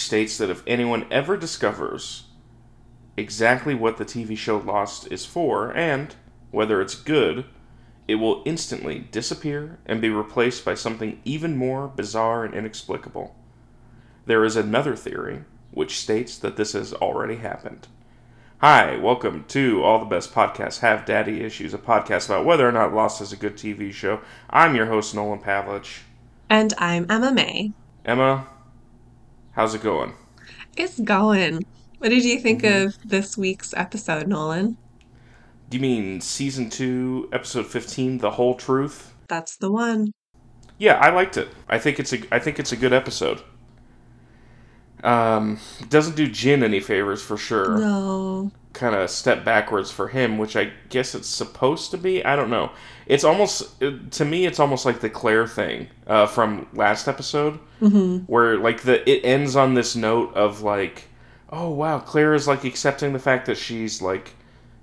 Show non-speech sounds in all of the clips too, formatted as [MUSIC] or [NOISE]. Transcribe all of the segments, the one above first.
states that if anyone ever discovers exactly what the TV show Lost is for and whether it's good, it will instantly disappear and be replaced by something even more bizarre and inexplicable. There is another theory which states that this has already happened. Hi, welcome to All the Best Podcasts Have Daddy Issues, a podcast about whether or not Lost is a good TV show. I'm your host, Nolan Pavlich. And I'm Emma May. Emma, how's it going? It's going. What did you think mm-hmm. of this week's episode, Nolan? Do you mean season two, episode fifteen, "The Whole Truth"? That's the one. Yeah, I liked it. I think it's a I think it's a good episode. Um, doesn't do Jin any favors for sure. No. Kind of step backwards for him, which I guess it's supposed to be. I don't know. It's almost to me, it's almost like the Claire thing uh, from last episode, mm-hmm. where like the it ends on this note of like, oh wow, Claire is like accepting the fact that she's like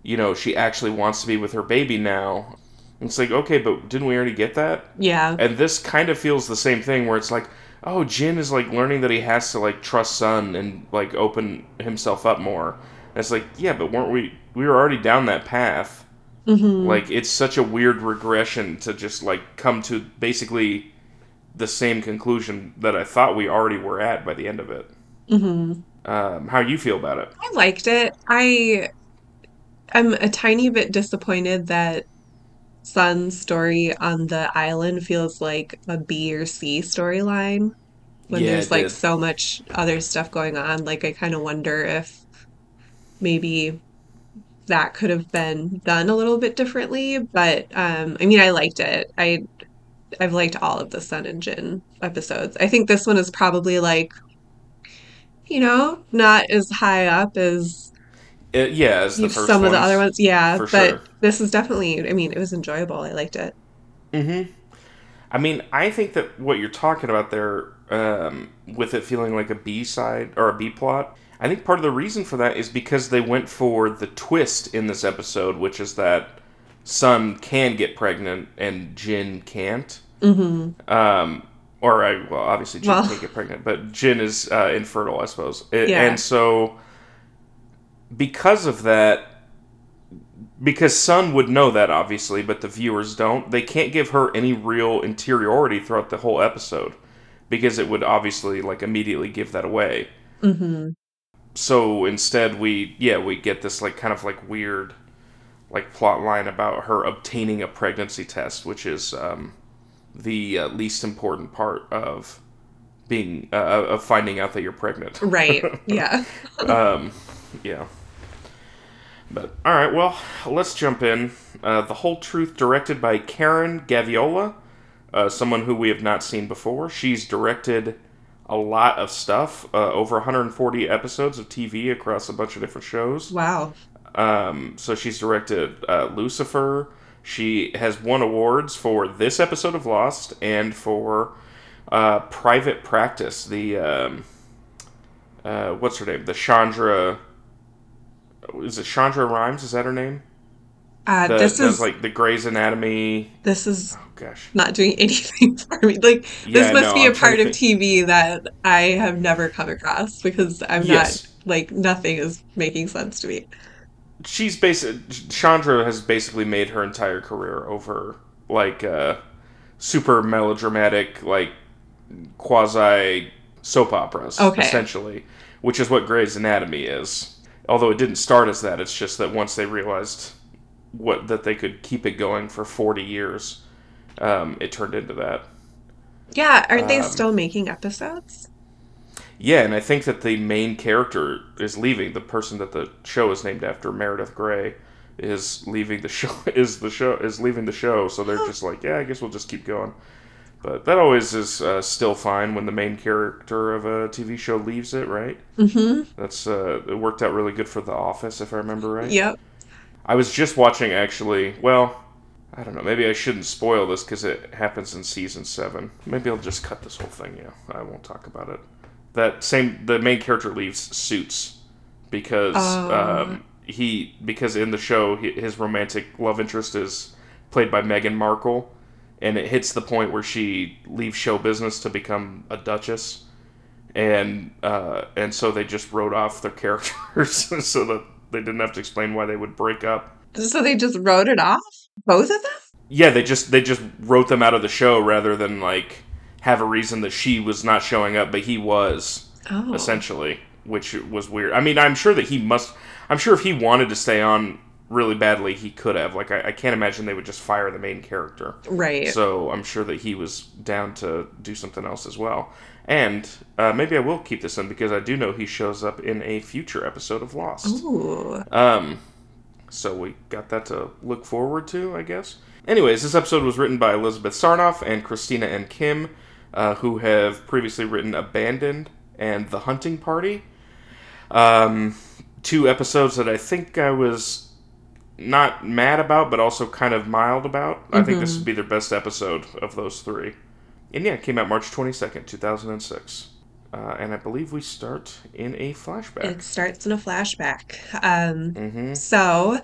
you know, she actually wants to be with her baby now. And it's like, okay, but didn't we already get that? Yeah. And this kind of feels the same thing where it's like, oh, Jin is like learning that he has to like trust Sun and like open himself up more. And it's like, yeah, but weren't we we were already down that path. Mm-hmm. Like it's such a weird regression to just like come to basically the same conclusion that I thought we already were at by the end of it. Mm-hmm. Um, how you feel about it? I liked it. I I'm a tiny bit disappointed that Sun's story on the island feels like a B or C storyline when yeah, there's like did. so much other stuff going on. Like, I kind of wonder if maybe that could have been done a little bit differently. But um, I mean, I liked it. I I've liked all of the Sun and Jin episodes. I think this one is probably like, you know, not as high up as it, yeah, as the first some ones, of the other ones, yeah. But sure. this is definitely. I mean, it was enjoyable. I liked it. Hmm. I mean, I think that what you're talking about there, um, with it feeling like a B side or a B plot, I think part of the reason for that is because they went for the twist in this episode, which is that Sun can get pregnant and Jin can't. Mm-hmm. Um, or I well, obviously Jin well, can't get pregnant, but Jin is uh, infertile, I suppose. It, yeah. And so because of that, because Sun would know that obviously, but the viewers don't. They can't give her any real interiority throughout the whole episode because it would obviously like immediately give that away. Mm-hmm. So instead, we yeah we get this like kind of like weird like plot line about her obtaining a pregnancy test, which is um, the uh, least important part of being uh, of finding out that you're pregnant. [LAUGHS] Right. Yeah. [LAUGHS] um, yeah. But all right, well, let's jump in. Uh, the whole truth, directed by Karen Gaviola, uh, someone who we have not seen before. She's directed a lot of stuff, uh, over 140 episodes of TV across a bunch of different shows. Wow. Um, so she's directed uh, Lucifer. She has won awards for this episode of Lost and for uh, Private Practice. The um, uh, what's her name? The Chandra. is it Chandra Rhimes? Is that her name? Uh, the, this is like the Grey's Anatomy. This is oh gosh, not doing [LAUGHS] anything for me. Like yeah, this must no, be a part of TV that I have never come across because I'm yes. not like nothing is making sense to me. She's basically Chandra has basically made her entire career over like uh, super melodramatic, like quasi soap operas, okay. essentially, which is what Grey's Anatomy is although it didn't start as that. It's just that once they realized what that they could keep it going for 40 years, um, it turned into that. Yeah, aren't they um, still making episodes? Yeah, and I think that the main character is leaving. The person that the show is named after, Meredith Grey, is leaving the [LAUGHS] show. Is the show is leaving the show? So they're just like, yeah, I guess we'll just keep going. But that always is uh, still fine when the main character of a TV show leaves it, right? Mm-hmm. That's uh, it worked out really good for The Office, if I remember right. Yep. I was just watching actually. Well, I don't know. Maybe I shouldn't spoil this because it happens in season seven. Maybe I'll just cut this whole thing. Yeah, I won't talk about it. That same the main character leaves Suits because oh. um, he because in the show his romantic love interest is played by Meghan Markle and it hits the point where she leaves show business to become a duchess and uh, and so they just wrote off their [LAUGHS] characters [LAUGHS] so that they didn't have to explain why they would break up. So they just wrote it off? Both of them? Yeah, they just they just wrote them out of the show rather than like have a reason that she was not showing up, but he was Oh. essentially, which was weird. I mean, I'm sure that he must. I'm sure if he wanted to stay on really badly, he could have. Like, I, I can't imagine they would just fire the main character. Right. So I'm sure that he was down to do something else as well. And uh, maybe I will keep this in because I do know he shows up in a future episode of Lost. Ooh. Um, so we got that to look forward to, I guess. Anyways, this episode was written by Elizabeth Sarnoff and Christina M. Kim, uh, who have previously written Abandoned and The Hunting Party. Um, two episodes that I think I was not mad about, but also kind of mild about. I think this would be their best episode of those three. And yeah, it came out March 22nd, 2006. Uh, and I believe we start in a flashback. It starts in a flashback. Um, hmm So,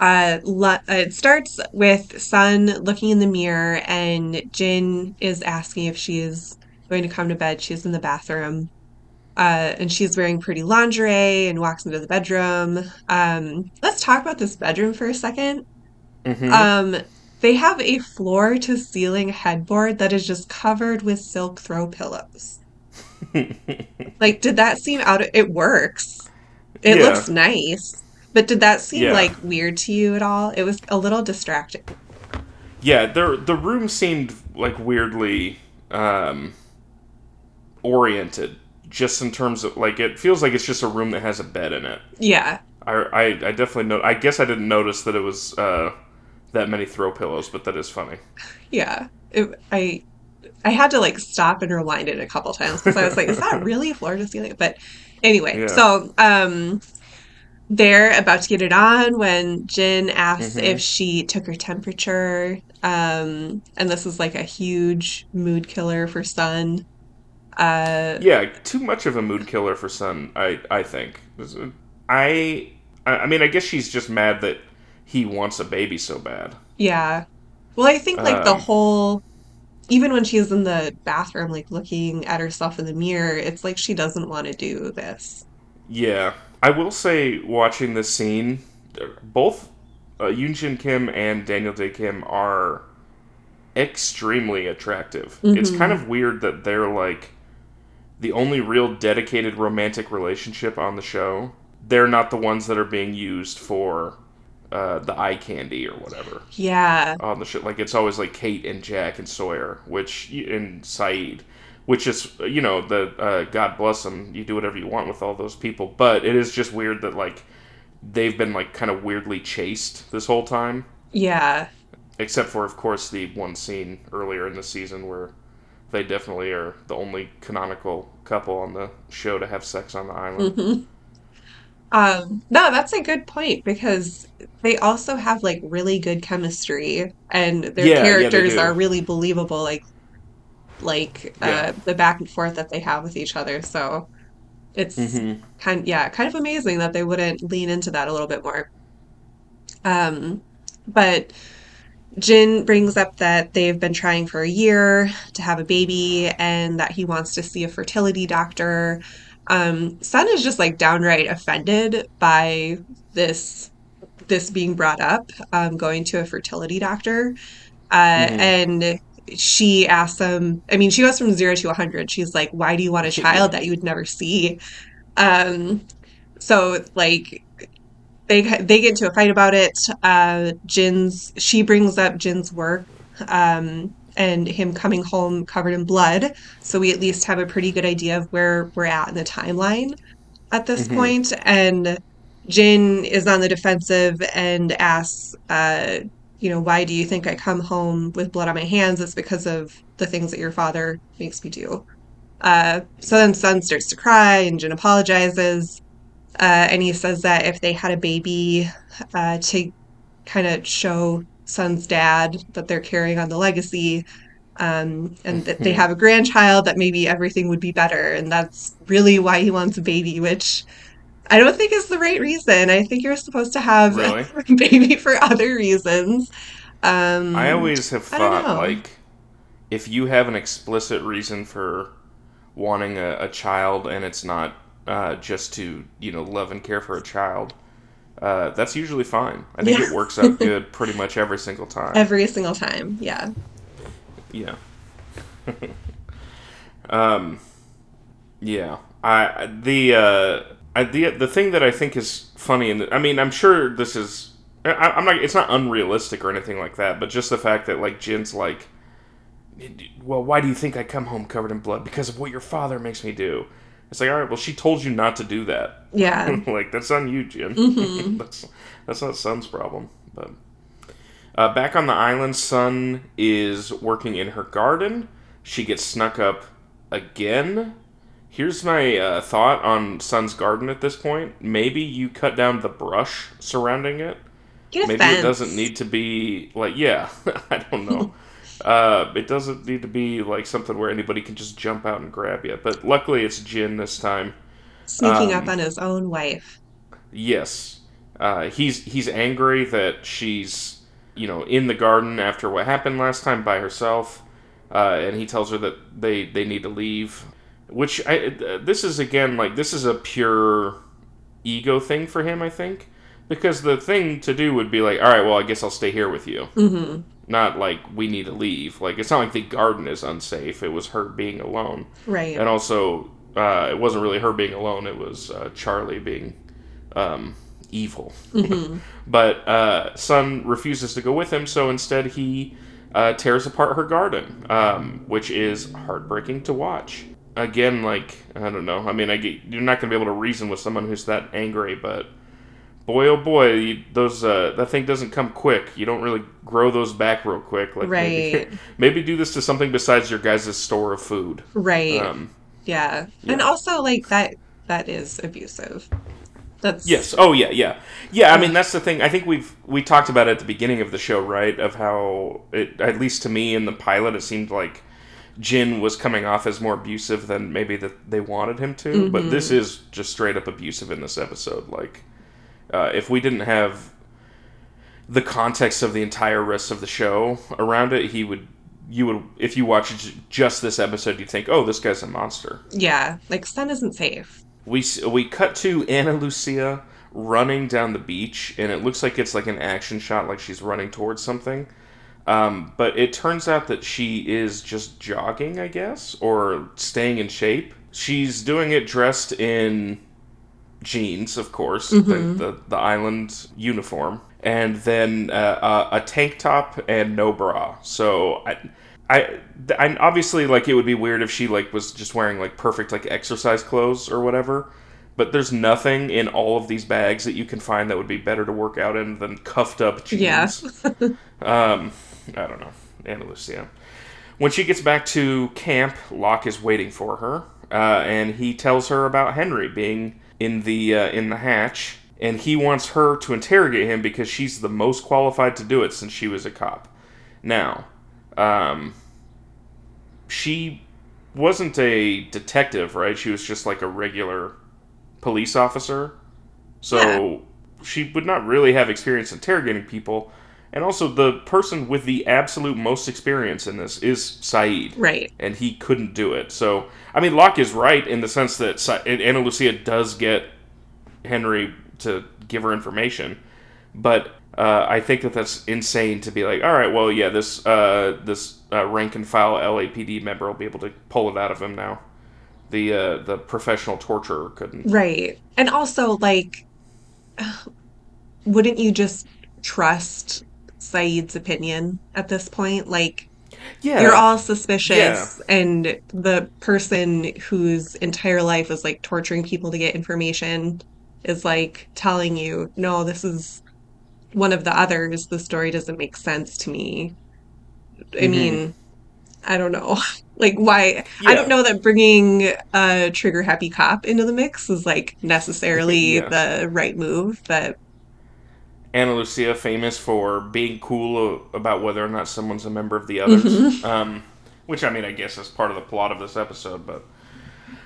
uh, lo- uh, it starts with Sun looking in the mirror, and Jin is asking if she is going to come to bed. She's in the bathroom, uh, and she's wearing pretty lingerie and walks into the bedroom. Um, let's talk about this bedroom for a second. hmm Um, they have a floor to ceiling headboard that is just covered with silk throw pillows. [LAUGHS] Like, did that seem out of it works? It Yeah. looks nice. But did that seem Yeah. like weird to you at all? It was a little distracting. Yeah, the the room seemed like weirdly um, oriented, just in terms of like it feels like it's just a room that has a bed in it. Yeah. I I, I definitely know. I guess I didn't notice that it was uh, that many throw pillows, but that is funny. Yeah. It, I I had to like stop and rewind it a couple times because I was like, is that [LAUGHS] really floor to ceiling? But anyway, Yeah. so um they're about to get it on when Jin asks Mhm. if she took her temperature. Um, and this is like a huge mood killer for Sun. Uh, Yeah, too much of a mood killer for Sun. I I think. I I mean I guess she's just mad that he wants a baby so bad. yeah. Well, I think like the Um, whole, even when she's in the bathroom, like looking at herself in the mirror, it's like she doesn't want to do this. Yeah, I will say, watching this scene, both uh, Yunjin Kim and Daniel Dae Kim are extremely attractive. It's Mhm. kind of weird that they're like the only real dedicated romantic relationship on the show. They're not the ones that are being used for uh, the eye candy or whatever Yeah. on the show. Like it's always like Kate and Jack and Sawyer, which and Sayid, which is you know the uh, God bless them. You do whatever you want with all those people, but it is just weird that like they've been like kind of weirdly chaste this whole time, Yeah. except for of course the one scene earlier in the season where they definitely are the only canonical couple on the show to have sex on the island. hmm Um, no, that's a good point because they also have like really good chemistry and their Yeah, yeah, characters do. are really believable, like like uh, Yeah. the back and forth that they have with each other. So it's hmm kind yeah, kind of amazing that they wouldn't lean into that a little bit more. Um, but Jin brings up that they've been trying for a year to have a baby and that he wants to see a fertility doctor. Um, Sun is just like downright offended by this this being brought up, um, going to a fertility doctor. Uh, Mhm. and she asks him, I mean, she goes from zero to 100. She's like, Why do you want a [LAUGHS] child that you would never see? Um, so, like, they they get into a fight about it. Uh, Jin's she brings up Jin's work um, and him coming home covered in blood. So we at least have a pretty good idea of where we're at in the timeline at this Mhm. point. And Jin is on the defensive and asks, uh, you know, why do you think I come home with blood on my hands? It's because of the things that your father makes me do. Uh, so then Sun starts to cry and Jin apologizes. Uh, and he says that if they had a baby uh, to kind of show Sun's dad that they're carrying on the legacy, um, and that they have a grandchild, that maybe everything would be better. And that's really why he wants a baby, which I don't think is the right reason. I think you're supposed to have [LAUGHS] Really? a baby for other reasons. Um, I always have thought like if you have an explicit reason for wanting a, a child and it's not uh, just to you know love and care for a child. Uh, that's usually fine. I think Yeah. it works out [LAUGHS] good pretty much every single time. Every single time. Yeah. Yeah. [LAUGHS] um. Yeah. I the uh I, the the thing that I think is funny and I mean I'm sure this is I, I'm not it's not unrealistic or anything like that but just the fact that like Jin's like well why do you think I come home covered in blood because of what your father makes me do it's like all right well she told you not to do that Yeah. [LAUGHS] like that's on you, Jin. Mhm. [LAUGHS] that's that's not Sun's problem. But uh, back on the island, Sun is working in her garden. She gets snuck up again. Here's my uh, thought on Sun's garden at this point. Maybe you cut down the brush surrounding it. Get a Maybe fence. it doesn't need to be like yeah. [LAUGHS] I don't know. Uh, it doesn't need to be like something where anybody can just jump out and grab you. But luckily, it's Jin this time. Sneaking um, up on his own wife. Yes, uh, he's he's angry that she's you know in the garden after what happened last time by herself, uh, and he tells her that they they need to leave. Which I uh, this is again like this is a pure ego thing for him, I think, because the thing to do would be like, all right, well, I guess I'll stay here with you. hmm Not like we need to leave. Like it's not like the garden is unsafe. It was her being alone Right. and also uh, it wasn't really her being alone it was uh, charlie being um, evil hmm [LAUGHS] but uh, sun refuses to go with him so instead he uh, tears apart her garden um, which is heartbreaking to watch again like i don't know i mean I get, you're not going to be able to reason with someone who's that angry but boy oh boy you, those uh, that thing doesn't come quick you don't really grow those back real quick like maybe, Right. [LAUGHS] maybe do this to something besides your guys' store of food Right. um, yeah. yeah. And also like that that is abusive. That's Yes. Oh yeah, yeah, yeah. I mean, that's the thing. I think we've we talked about it at the beginning of the show, right? Of how it, at least to me in the pilot, it seemed like Jin was coming off as more abusive than maybe that they wanted him to. But this is just straight up abusive in this episode. Like, uh, if we didn't have the context of the entire rest of the show around it, he would. You would, if you watch just this episode, you'd think, "Oh, this guy's a monster." Yeah. Like Sun isn't safe. we we cut to Ana Lucia running down the beach, and it looks like it's like an action shot, like she's running towards something. Um, but it turns out that she is just jogging, I guess, or staying in shape. She's doing it dressed in jeans, of course, the, the the island uniform, and then uh, a, a tank top and no bra. So I. I, I obviously like it would be weird if she like was just wearing like perfect like exercise clothes or whatever but there's nothing in all of these bags that you can find that would be better to work out in than cuffed up jeans Yeah. [LAUGHS] um, I don't know. Ana Lucia. When she gets back to camp, Locke is waiting for her, uh, and he tells her about Henry being in the uh, in the hatch, and he wants her to interrogate him because she's the most qualified to do it since she was a cop. Now, um, she wasn't a detective, right? She was just like a regular police officer. So she would not really have experience interrogating people. And also, the person with the absolute most experience in this is Sayid, Right. and he couldn't do it. So, I mean, Locke is right in the sense that Sa- Ana Lucia does get Henry to give her information, but uh, I think that that's insane to be like, all right, well, yeah, this uh, this uh, rank and file LAPD member will be able to pull it out of him now. The uh, the professional torturer couldn't. Right. And also, like, [SIGHS] wouldn't you just trust Sayid's opinion at this point? Like, Yeah, you're all suspicious, and the person whose entire life is like torturing people to get information is like telling you, no, this is one of the others. The story doesn't make sense to me. I Mhm. mean, I don't know. [LAUGHS] Like, why? I don't know that bringing a trigger happy cop into the mix is like necessarily [LAUGHS] Yeah. the right move, but Ana Lucia famous for being cool about whether or not someone's a member of the others. Mhm. Um, which I mean, I guess is part of the plot of this episode. But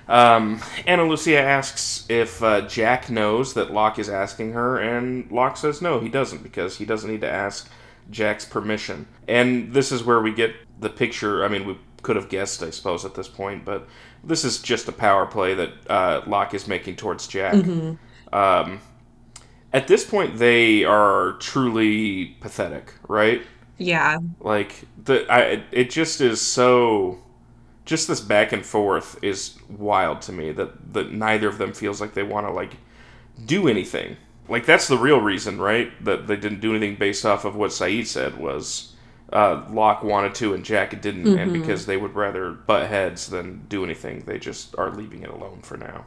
um, Ana Lucia asks if uh, Jack knows that Locke is asking her, and Locke says no, he doesn't because he doesn't need to ask Jack's permission. And this is where we get the picture. I mean, we could have guessed, I suppose, at this point. But this is just a power play that uh, Locke is making towards Jack. Um, at this point, they are truly pathetic, right? Yeah. Like the I it just is so just this back and forth is wild to me that that neither of them feels like they want to like do anything. Like that's the real reason, right? That they didn't do anything based off of what Sayid said was uh, Locke wanted to and Jack didn't, and because they would rather butt heads than do anything, they just are leaving it alone for now.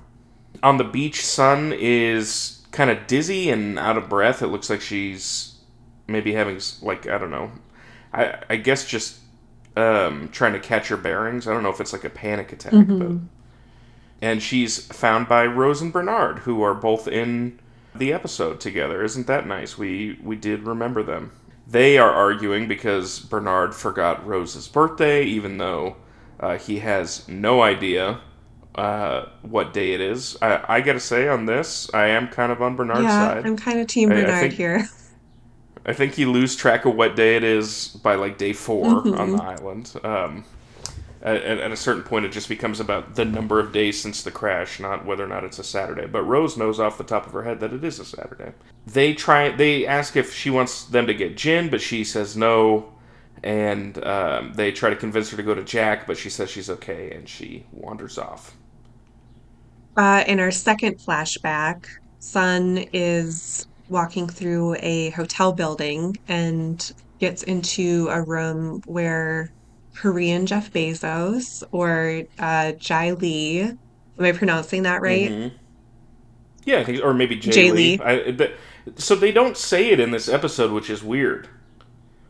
On the beach, Sun is kind of dizzy and out of breath. It looks like she's maybe having like I don't know. I I guess just um, trying to catch her bearings. I don't know if it's like a panic attack, but and she's found by Rose and Bernard, who are both in the episode together. Isn't that nice? We we did remember them. They are arguing because Bernard forgot Rose's birthday, even though uh, he has no idea uh, what day it is. I, I gotta say on this, I am kind of on Bernard's yeah, side. I'm kind of Team I- I Bernard think- here. I think you lose track of what day it is by like day 4 on the island. Um, at, at a certain point, it just becomes about the number of days since the crash, not whether or not it's a Saturday. But Rose knows off the top of her head that it is a Saturday. They try. They ask if she wants them to get Jin, but she says no. And um, they try to convince her to go to Jack, but she says she's okay, and she wanders off. Uh, in our second flashback, Sun is walking through a hotel building and gets into a room where Korean Jeff Bezos or uh, Jai Lee, am I pronouncing that right? Mhm. Yeah, I think, or maybe Jay, Jay Lee. Lee. I, th- so they don't say it in this episode, which is weird.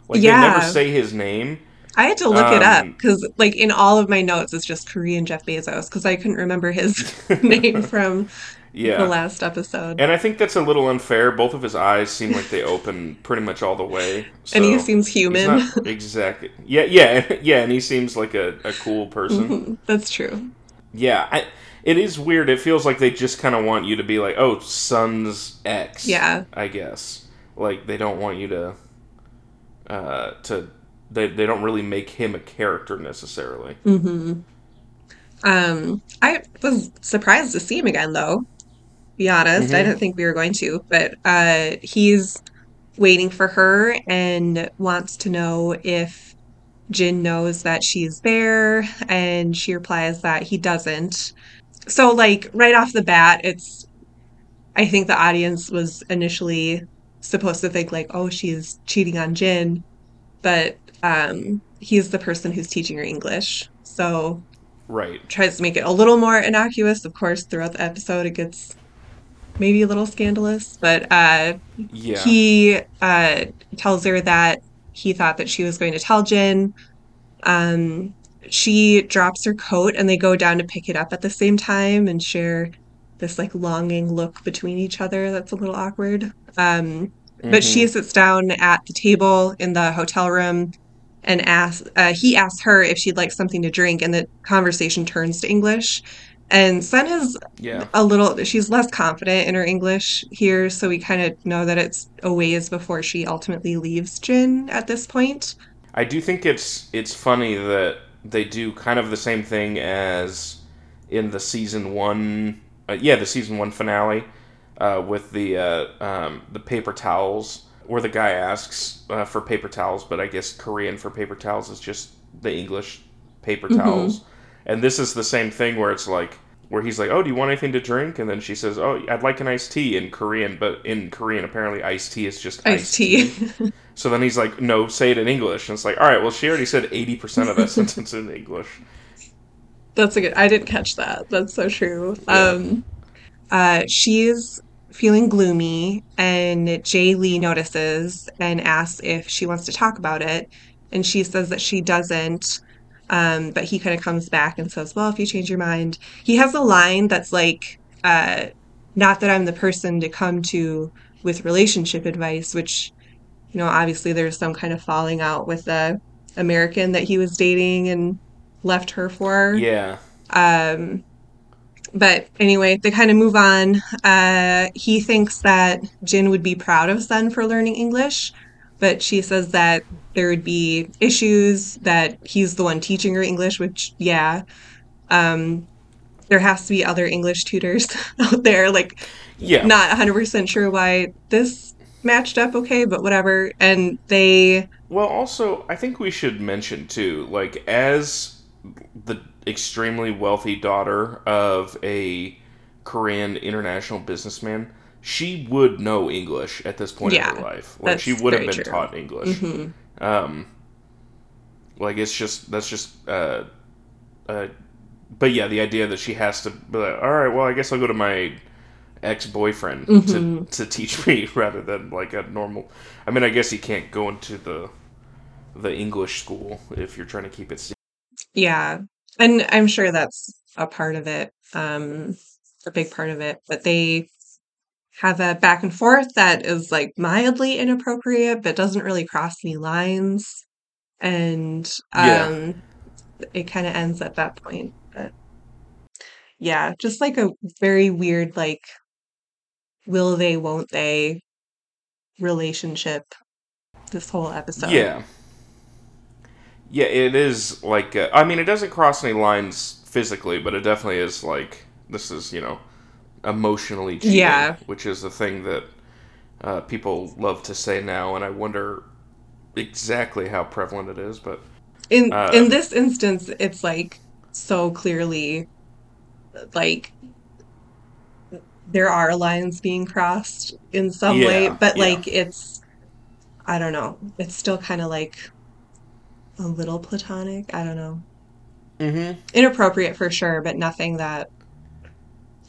Like Yeah. they never say his name. I had to look it up Um, because, like, in all of my notes, it's just Korean Jeff Bezos because I couldn't remember his [LAUGHS] [LAUGHS] name from Yeah, the last episode. and I think that's a little unfair. Both of his eyes seem like they open pretty much all the way. [LAUGHS] and he seems human. exactly. Yeah, yeah, yeah, and he seems like a, a cool person. Mhm, That's true. Yeah, I, it is weird. It feels like they just kind of want you to be like, oh, Sun's ex. Yeah. I guess. Like they don't want you to uh to they they don't really make him a character necessarily. hmm Um, I was surprised to see him again, though. Be honest, I Mhm. didn't think we were going to, but uh, he's waiting for her and wants to know if Jin knows that she's there, and she replies that he doesn't. So, like, right off the bat, it's I think the audience was initially supposed to think like, oh, she's cheating on Jin, but um, he's the person who's teaching her English. So Right. tries to make it a little more innocuous. Of course, throughout the episode, it gets maybe a little scandalous, but uh, Yeah. he uh, tells her that he thought that she was going to tell Jin. Um, she drops her coat and they go down to pick it up at the same time and share this like longing look between each other that's a little awkward. Um, but she Mhm. sits down at the table in the hotel room and asks, uh, he asks her if she'd like something to drink, and the conversation turns to English. And Sun is Yeah. a little, she's less confident in her English here, so we kind of know that it's a ways before she ultimately leaves Jin at this point. I do think it's it's funny that they do kind of the same thing as in the season one, uh, yeah, the season one finale uh, with the uh, um, the paper towels, where the guy asks uh, for paper towels, but I guess Korean for paper towels is just the English paper Mhm. towels, and this is the same thing where it's like. Where he's like, "Oh, do you want anything to drink?" And then she says, "Oh, I'd like an iced tea in Korean." But in Korean, apparently, iced tea is just Iced tea. [LAUGHS] so then he's like, no, say it in English. And it's like, all right, well, she already said 80% of that [LAUGHS] sentence in English. That's a good, I didn't catch that. That's so true. Yeah. Um, uh, she's feeling gloomy, and Jae Lee notices and asks if she wants to talk about it. And she says that she doesn't. Um, but he kind of comes back and says, Well, if you change your mind, he has a line that's like, uh, not that I'm the person to come to with relationship advice, which, you know, obviously there's some kind of falling out with the American that he was dating and left her for. Yeah. Um, but anyway, they kind of move on. Uh, he thinks that Jin would be proud of Sun for learning English, but she says that there would be issues that he's the one teaching her English, which yeah. Um, there has to be other English tutors [LAUGHS] out there. Like, Yeah. not 100% sure why this matched up okay, but whatever. And they, Well, also, I think we should mention too, like as the extremely wealthy daughter of a Korean international businessman, she would know English at this point in her life. Like she would have been true. taught English. Mhm. Um, like it's just that's just uh, uh, but yeah, the idea that she has to be like, all right, well, I guess I'll go to my ex boyfriend to Mhm. to teach me [LAUGHS] rather than like a normal. I mean, I guess you can't go into the the English school if you're trying to keep it. secret. yeah. And I'm sure that's a part of it, um, a big part of it. But they have a back and forth that is like mildly inappropriate, but doesn't really cross any lines. And Yeah. um, it kind of ends at that point. But yeah, just like a very weird, like, will they, won't they relationship this whole episode. Yeah, yeah, it is like uh, I mean, it doesn't cross any lines physically, but it definitely is like this is you know emotionally cheating, Yeah. which is the thing that uh, people love to say now, and I wonder exactly how prevalent it is. But In Uh, in this instance, it's like so clearly like there are lines being crossed in some way, but yeah. like it's I don't know. It's still kind of like a little platonic. I don't know. mm-hmm. Inappropriate for sure, but nothing that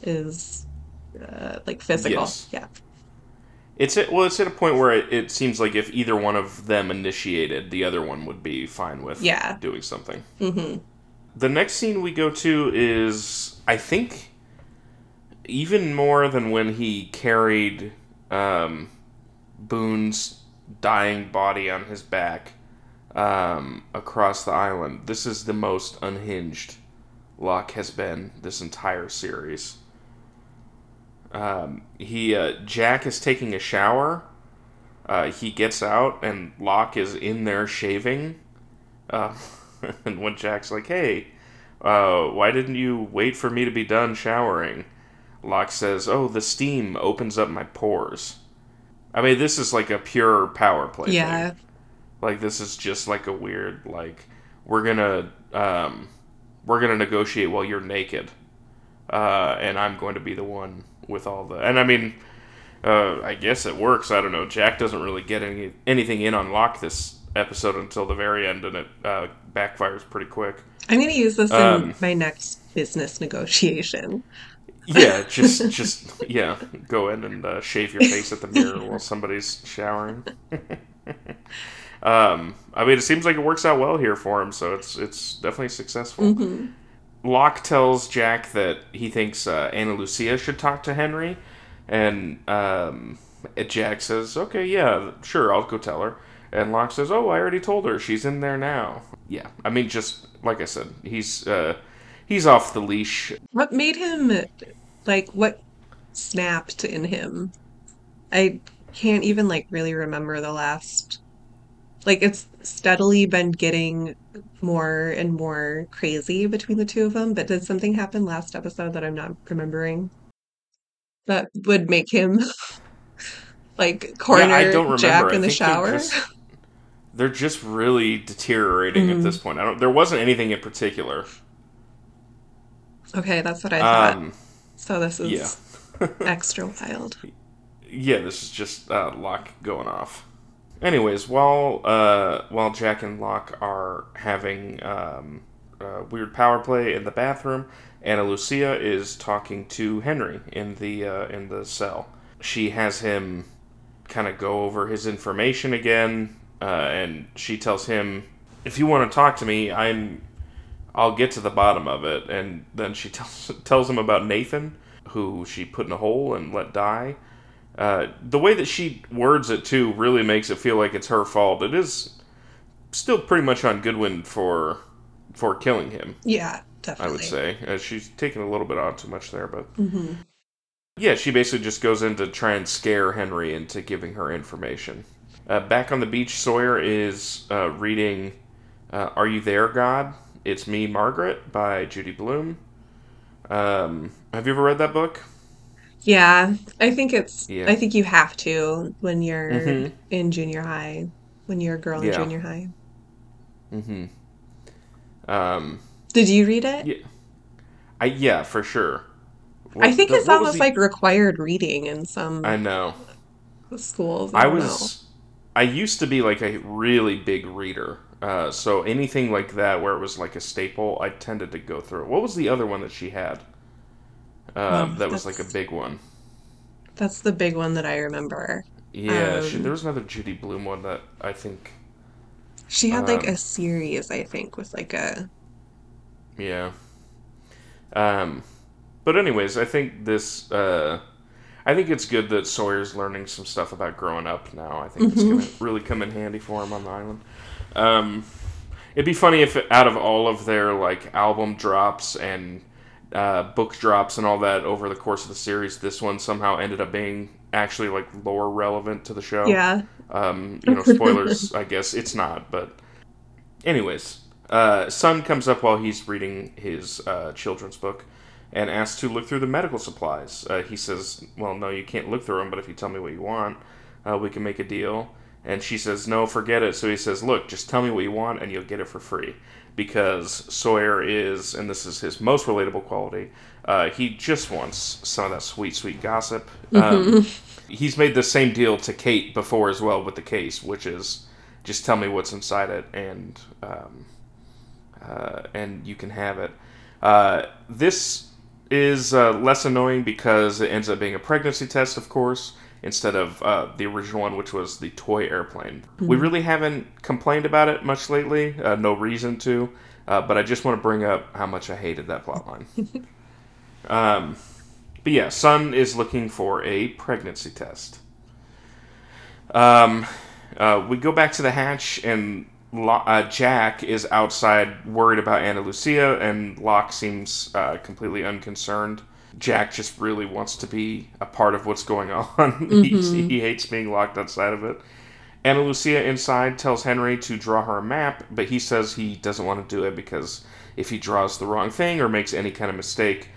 is uh, like physical. Yes. Yeah. it's at, well, it's at a point where it, it seems like if either one of them initiated, the other one would be fine with Yeah. doing something. hmm The next scene we go to is, I think, even more than when he carried um, Boone's dying body on his back um, across the island. This is the most unhinged Locke has been this entire series. Um, he uh, Jack is taking a shower. Uh, he gets out and Locke is in there shaving. Uh, [LAUGHS] and when Jack's like, "Hey, uh, why didn't you wait for me to be done showering?" Locke says, "Oh, the steam opens up my pores." I mean, this is like a pure power play. Yeah. thing. Like this is just like a weird like we're gonna um, we're gonna negotiate while you're naked, uh, and I'm going to be the one with all the. And I mean, uh, I guess it works. I don't know. Jack doesn't really get any anything in on Locke this episode until the very end, and it uh, backfires pretty quick. I'm going to use this in Um, my next business negotiation. Yeah, [LAUGHS] just just yeah, go in and uh, shave your face at the mirror while somebody's showering. [LAUGHS] um, I mean, it seems like it works out well here for him, so it's it's definitely successful. hmm Locke tells Jack that he thinks uh, Ana Lucia should talk to Henry, and um, Jack says, "Okay, yeah, sure, I'll go tell her." And Locke says, "Oh, I already told her. She's in there now." Yeah, I mean, just like I said, he's uh, he's off the leash. What made him like what snapped in him? I can't even like really remember the last like it's steadily been getting more and more crazy between the two of them, but did something happen last episode that I'm not remembering that would make him [LAUGHS] like corner yeah, I don't remember. Jack I in the think they're shower? just- They're just really deteriorating at Mhm. this point. I don't. There wasn't anything in particular. Okay, that's what I thought. Um, So this is yeah. [LAUGHS] extra wild. Yeah, this is just uh, Locke going off. Anyways, while uh, while Jack and Locke are having um, weird power play in the bathroom, Ana Lucia is talking to Henry in the uh, in the cell. She has him kind of go over his information again, uh, and she tells him, "If you want to talk to me, I'm I'll get to the bottom of it." And then she [LAUGHS] tells tells him about Nathan, who she put in a hole and let die. Uh, the way that she words it too really makes it feel like it's her fault. It is still pretty much on Goodwin for for killing him. Yeah, definitely. I would say uh, she's taking a little bit on too much there, but hmm yeah, she basically just goes in to try and scare Henry into giving her information. Uh, back on the beach, Sawyer is uh, reading uh, "Are You There, God?" It's Me, Margaret by Judy Blume. Um, have you ever read that book? Yeah, I think it's, Yeah. I think you have to when you're Mhm. in junior high, when you're a girl in junior high. Mm-hmm. Um, Did you read it? yeah, I yeah for sure. I think the- it's almost the- like required reading in some I know. schools. I I don't know. was. I used to be like a really big reader. Uh, so anything like that where it was like a staple, I tended to go through. it. What was the other one that she had? Um, Oh, that was like a big one. That's the big one that I remember. Yeah, she, Um, there was another Judy Blume one that I think. She had like Um, a series, I think, with like a Yeah. Um, but anyways, I think this. Uh, I think it's good that Sawyer's learning some stuff about growing up now. I think it's gonna really come in handy for him on the island. Um, it'd be funny if out of all of their like album drops and uh, book drops and all that over the course of the series, this one somehow ended up being actually like lore relevant to the show. yeah. Um, you know, spoilers. [LAUGHS] I guess it's not, but anyways, uh, Sun comes up while he's reading his uh, children's book and asks to look through the medical supplies. Uh, he says, "Well, no, you can't look through them, but if you tell me what you want, uh, we can make a deal." And she says, "No, forget it." So he says, "Look, just tell me what you want, and you'll get it for free." Because Sawyer is, and this is his most relatable quality, uh, he just wants some of that sweet, sweet gossip. Um, he's made the same deal to Kate before as well with the case, which is just tell me what's inside it and um, uh, and you can have it. Uh, this is uh, less annoying because it ends up being a pregnancy test, of course, instead of uh, the original one, which was the toy airplane. We really haven't complained about it much lately. Uh, no reason to, uh, but I just want to bring up how much I hated that plotline. [LAUGHS] um, but yeah, Sun is looking for a pregnancy test. Um, uh, we go back to the hatch, and Lo- uh, Jack is outside worried about Ana Lucia, and Locke seems uh, completely unconcerned. Jack just really wants to be a part of what's going [LAUGHS] on. he, he hates being locked outside of it. Ana Lucia inside tells Henry to draw her a map, but he says he doesn't want to do it because if he draws the wrong thing or makes any kind of mistake,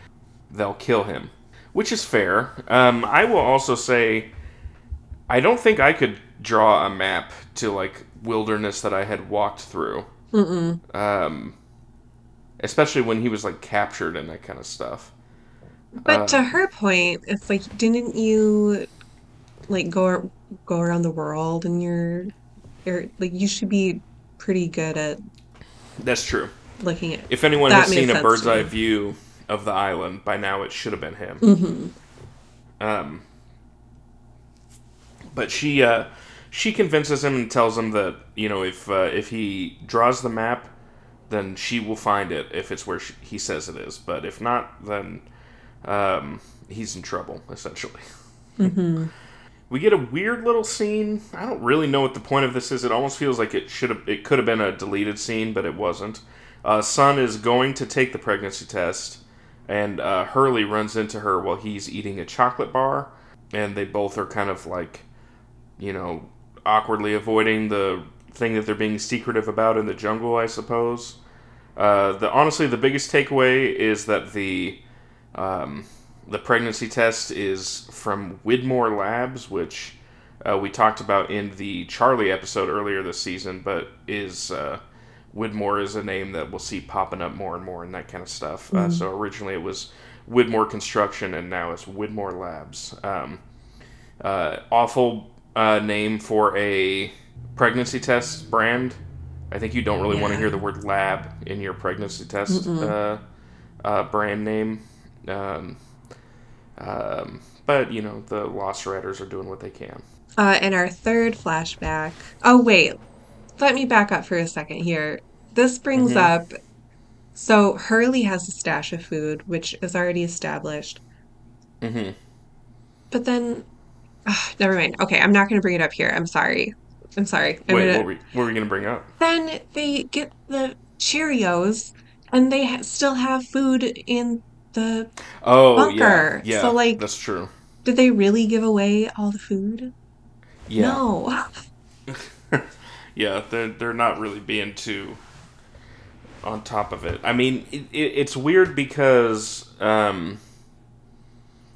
they'll kill him. Which is fair. Um, I will also say, I don't think I could draw a map to like wilderness that I had walked through. Um, especially when he was like captured and that kind of stuff. But Uh, to her point, it's like, didn't you like go go around the world and you're, you're like you should be pretty good at That's true. looking at. If anyone has seen a bird's eye view of the island, by now it should have been him. Mhm. Um, but she uh, she convinces him and tells him that you know if uh, if he draws the map, then she will find it if it's where she, he says it is. But if not, then um, he's in trouble essentially. Mhm. [LAUGHS] We get a weird little scene. I don't really know what the point of this is. It almost feels like it should have, it could have been a deleted scene, but it wasn't. Uh, Sun is going to take the pregnancy test, and uh, Hurley runs into her while he's eating a chocolate bar, and they both are kind of like, you know, awkwardly avoiding the thing that they're being secretive about in the jungle, I suppose. Uh, the honestly, the biggest takeaway is that the um, the pregnancy test is from Widmore Labs, which uh, we talked about in the Charlie episode earlier this season, but is uh, Widmore is a name that we'll see popping up more and more and that kind of stuff. Uh, so originally it was Widmore Construction, and now it's Widmore Labs. Um, uh, awful uh, name for a pregnancy test brand. I think you don't really want to hear the word lab in your pregnancy test uh, uh, brand name. Um, um, but you know the Lost Writers are doing what they can. Uh, and our third flashback. Oh, wait. Let me back up for a second here. This brings Mhm. up. So Hurley has a stash of food, which is already established. Mm-hmm. But then, ah, never mind. Okay, I'm not going to bring it up here. I'm sorry. I'm sorry. I'm Wait, gonna- what were, we, what were we gonna bring up? Then they get the Cheerios, and they ha still have food in the. Oh Bunker. yeah, yeah, So, like- that's true. Did they really give away all the food? Yeah, No. [LAUGHS] yeah, they're they're not really being too on top of it. I mean, it, it, it's weird because um,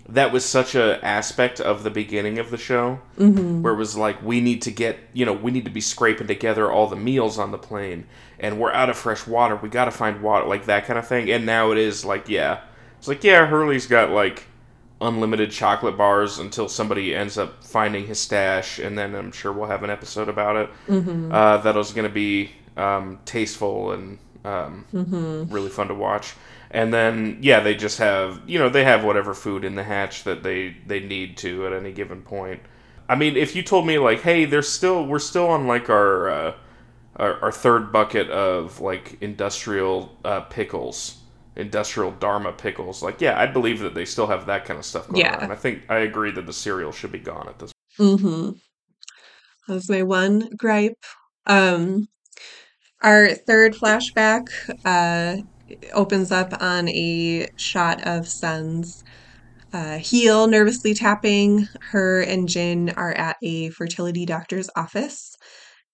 that was such a aspect of the beginning of the show, Mm-hmm. where it was like we need to get you know we need to be scraping together all the meals on the plane, and we're out of fresh water. We got to find water, like that kind of thing. And now it is like yeah, it's like yeah, Hurley's got like unlimited chocolate bars until somebody ends up finding his stash, and then I'm sure we'll have an episode about it. Mm-hmm. Uh, that was going to be um, tasteful and um, Mm-hmm. really fun to watch. And then yeah, they just have you know they have whatever food in the hatch that they they need to at any given point. I mean, if you told me like, hey, there's still we're still on like our uh, our, our third bucket of like industrial uh, pickles, industrial Dharma pickles, like yeah, I believe that they still have that kind of stuff going Yeah. on. I think I agree that the cereal should be gone at this. Mm-hmm. That was my one gripe. Um, our third flashback uh, opens up on a shot of Sun's uh, heel nervously tapping. Her and Jin are at a fertility doctor's office,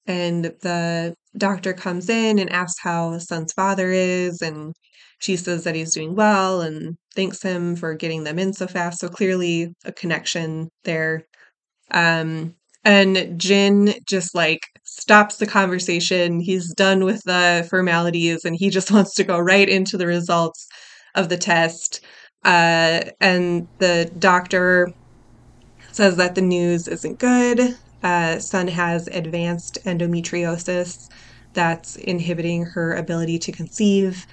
and the doctor comes in and asks how Sun's father is, and she says that he's doing well and thanks him for getting them in so fast. So clearly, a connection there. Um, and Jin just like stops the conversation. He's done with the formalities and he just [LAUGHS] wants to go right into the results of the test. Uh, and the doctor says that the news isn't good. Uh, Sun has advanced endometriosis that's inhibiting her ability to conceive.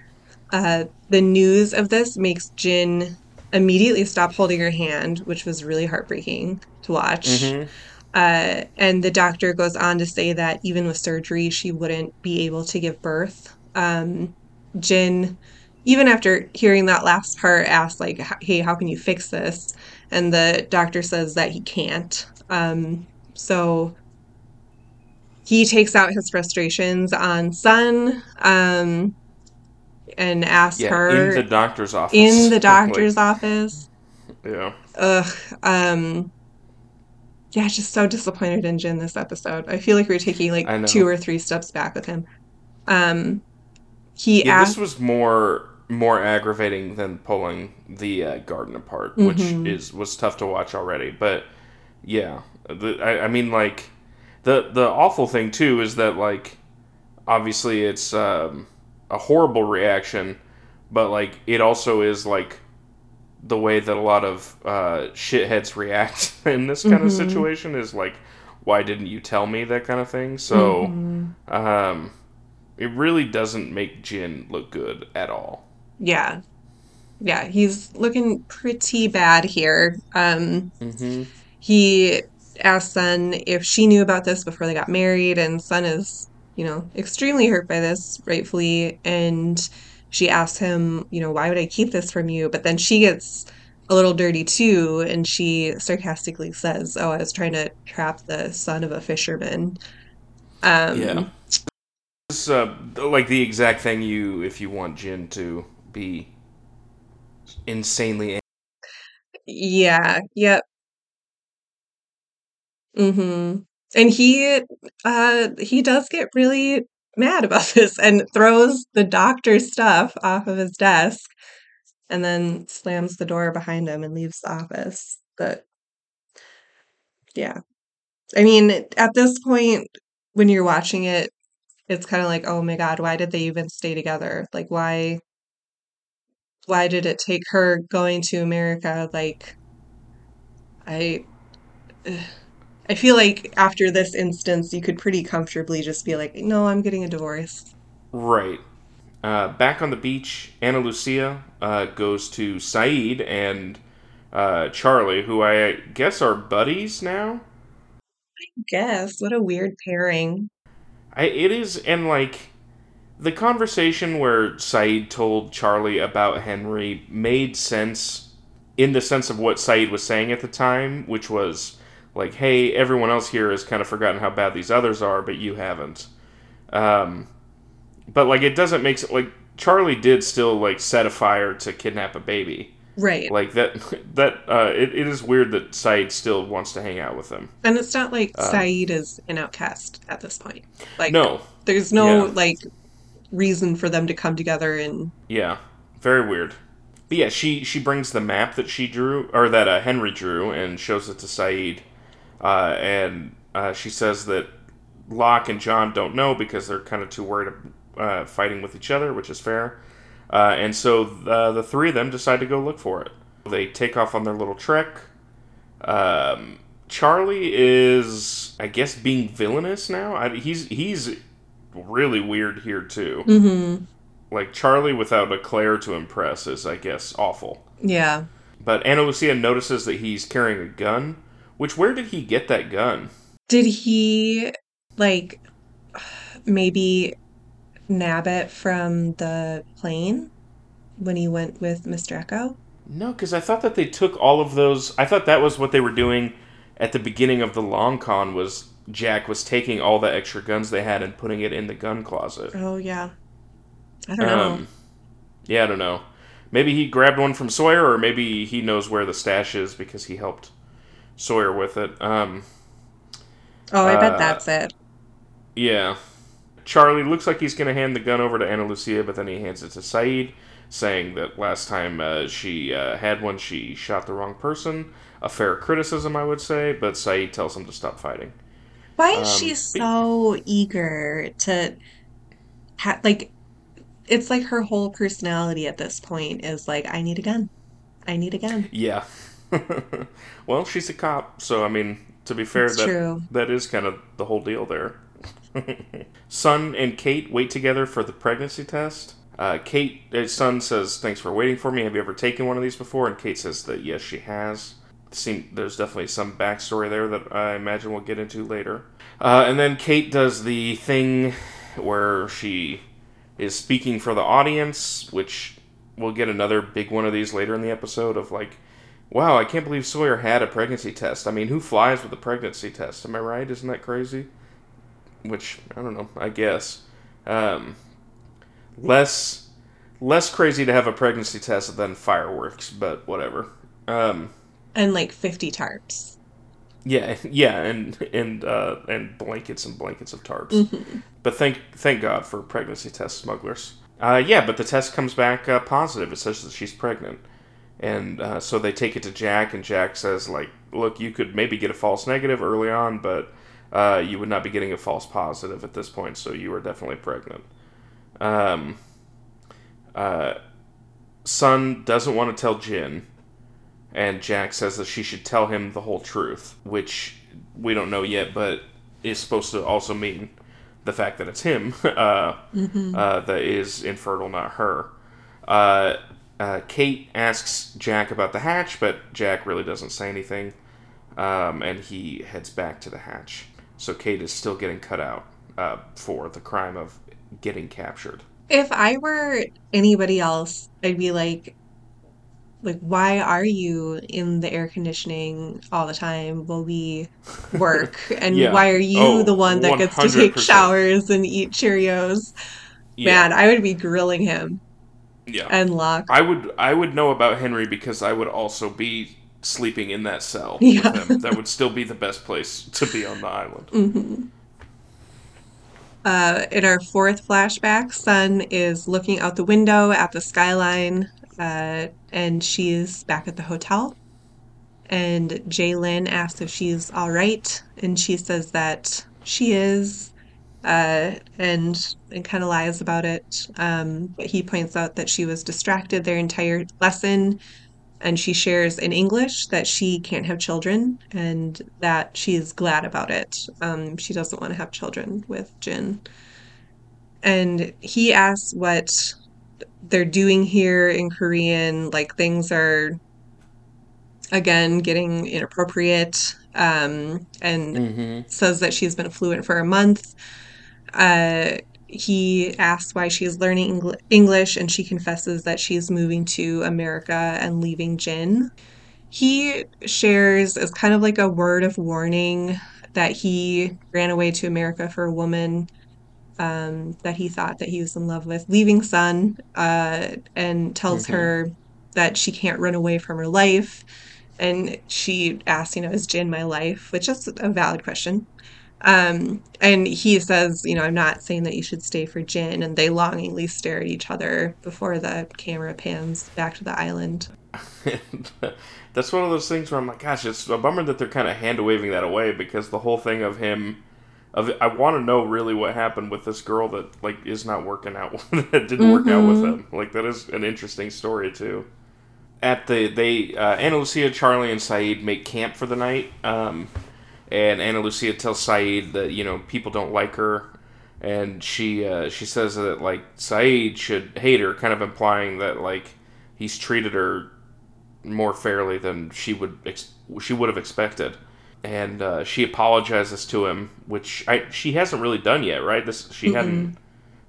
Uh, the news of this makes Jin immediately stop holding her hand, which was really heartbreaking to watch. Mhm. Uh, and the doctor goes on to say that even with surgery, she wouldn't be able to give birth. Um, Jin, even after hearing that last part, asks like, "Hey, how can you fix this?" And the doctor says that he can't. Um, so he takes out his frustrations on Sun um, and asks Yeah, her in the doctor's office. in the Like, doctor's office. yeah. Ugh. Um yeah, just so disappointed in Jin this episode. I feel like we are taking like two or three steps back with him. Um he Yeah, asked this was more more aggravating than pulling the uh, garden apart, which Mhm. is was tough to watch already. But yeah, the, I, I mean, like the the awful thing too is that like obviously it's um, a horrible reaction, but like it also is like the way that a lot of uh, shitheads react [LAUGHS] in this kind of Mhm. situation is like, why didn't you tell me that kind of thing? So. Mhm. Um, it really doesn't make Jin look good at all. yeah. Yeah, he's looking pretty bad here. Um Mm-hmm. he asked Sun if she knew about this before they got married, and Sun is, you know, extremely hurt by this, rightfully. And she asks him, you know, why would I keep this from you? But then she gets a little dirty too, and she sarcastically says, Oh, I was trying to trap the son of a fisherman. Um, Yeah. It's uh, like the exact thing you if you want Jin to be insanely. Yeah, yep. Mm-hmm. And he uh he does get really mad about [LAUGHS] this and throws the doctor's stuff off of his desk and then slams the door behind him and leaves the office. But yeah. I mean, at this point when you're watching it, it's kind of like, "Oh my God, why did they even stay together? Like why why did it take her going to America like I I feel like after this instance, you could pretty comfortably just be like, no, I'm getting a divorce. Right. Uh, back on the beach, Ana Lucia uh, goes to Sayid and uh, Charlie, who I guess are buddies now. I guess. What a weird pairing. I, it is, and like the conversation where Sayid told Charlie about Henry made sense in the sense of what Sayid was saying at the time, which was like, "Hey, everyone else here has kind of forgotten how bad these others are, but you haven't." Um, but like, it doesn't make like Charlie did still like set a fire to kidnap a baby, Right. Like that [LAUGHS] that uh, it, it is weird that Sayid still wants to hang out with him. And it's not like Sayid is an outcast at this point. Like No, there's no Yeah. like reason for them to come together and Yeah, very weird. But yeah, she she brings the map that she drew or that uh, Henry drew and shows it to Sayid, uh, and uh, she says that Locke and John don't know because they're kind of too worried uh, fighting with each other, which is fair. Uh, and so the, the three of them decide to go look for it. They take off on their little trek. Um, Charlie is, I guess, being villainous now. I, he's he's really weird here too. Mhm. Like Charlie without a Claire to impress is, I guess, awful. yeah. But Ana Lucia notices that he's carrying a gun. Which where did he get that gun? Did he like maybe nab it from the plane when he went with Mr. Eko? No, because I thought that they took all of those. I thought that was what they were doing at the beginning of the long con. Was Jack was taking all the extra guns they had and putting it in the gun closet. Oh yeah. I don't know. Um, yeah, I don't know. Maybe he grabbed one from Sawyer, or maybe he knows where the stash is because he helped Sawyer with it. Um, oh, I uh, bet that's it. Yeah. Charlie looks like he's going to hand the gun over to Ana Lucia, but then he hands it to Sayid, saying that last time uh, she uh, had one, she shot the wrong person. A fair criticism, I would say, but Sayid tells him to stop fighting. Why is um, she but- so eager to ha like it's like her whole personality at this point is like I need a gun. I need a gun. Yeah. [LAUGHS] well, she's a cop, so I mean, to be fair, It's that true. that is kind of the whole deal there. [LAUGHS] Sun and Kate wait together for the pregnancy test. Uh, Kate, uh, Sun says, "Thanks for waiting for me. Have you ever taken one of these before?" And Kate says that yes, she has. Seem there's definitely some backstory there that I imagine we'll get into later. Uh, and then Kate does the thing where she is speaking for the audience, which we'll get another big one of these later in the episode of like, wow, I can't believe Sawyer had a pregnancy test. I mean, who flies with a pregnancy test? Am I right? Isn't that crazy? Which I don't know. I guess um, less less crazy to have a pregnancy test than fireworks, but whatever. Um, And like 50 tarps. yeah, [LAUGHS] yeah, and and uh, and blankets and blankets of tarps. Mhm. But thank thank God for pregnancy test smugglers. Uh, yeah, but the test comes back uh, positive. It says that she's pregnant, and uh, so they take it to Jack, and Jack says like, "Look, you could maybe get a false negative early on, but uh, you would not be getting a false positive at this point. So you are definitely pregnant." Um, uh, Sun doesn't want to tell Jin, and Jack says that she should tell him the whole truth, which we don't know yet, but is supposed to also mean the fact that it's him [LAUGHS] uh, Mhm. uh, that is infertile, not her. Uh, Kate asks Jack about the hatch, but Jack really doesn't say anything, um, and he heads back to the hatch. So Kate is still getting cut out uh, for the crime of getting captured. If I were anybody else, I'd be like, like, why are you in the air conditioning all the time while we work? [LAUGHS] And Yeah. why are you Oh, the one that gets to take showers and eat Cheerios? Man, I would be grilling him yeah. and Locke. I would I would know about Henry because I would also be sleeping in that cell Yeah. with him. That would still be the best place to be on the island. hmm Uh, in our fourth flashback, Sun is looking out the window at the skyline, uh, and she's back at the hotel. And Jae Lee asks if she's all right, and she says that she is, uh, and and kind of lies about it. Um, but he points out that she was distracted their entire lesson, and she shares in English that she can't have children and that she's glad about it. Um, she doesn't want to have children with Jin. And he asks what they're doing here in Korean. Like things are, again, getting inappropriate. Um, and Mm-hmm. says that she's been fluent for a month. Uh, he asks why she's learning Engl- English, and she confesses that she's moving to America and leaving Jin. He shares as kind of like a word of warning that he ran away to America for a woman um, that he thought that he was in love with, leaving Sun, uh, and tells Mhm. her that she can't run away from her life. And she asks, you know, is Jin my life? Which is a valid question. Um, and he says, you know, I'm not saying that you should stay for Jin. And they longingly stare at each other before the camera pans back to the island. [LAUGHS] That's one of those things where I'm like, gosh, it's a bummer that they're kind of hand waving that away because the whole thing of him, of I want to know really what happened with this girl that like is not working out, [LAUGHS] that didn't mm-hmm. work out with mm-hmm. him. Like that is an interesting story too. At the they uh, Ana Lucia, Charlie, and Sayid make camp for the night. Um, and Ana Lucia tells Sayid that you know people don't like her, and she uh, she says that like Sayid should hate her, kind of implying that like he's treated her more fairly than she would ex- she would have expected, and uh, she apologizes to him, which I, she hasn't really done yet, right? This she mm-hmm. hadn't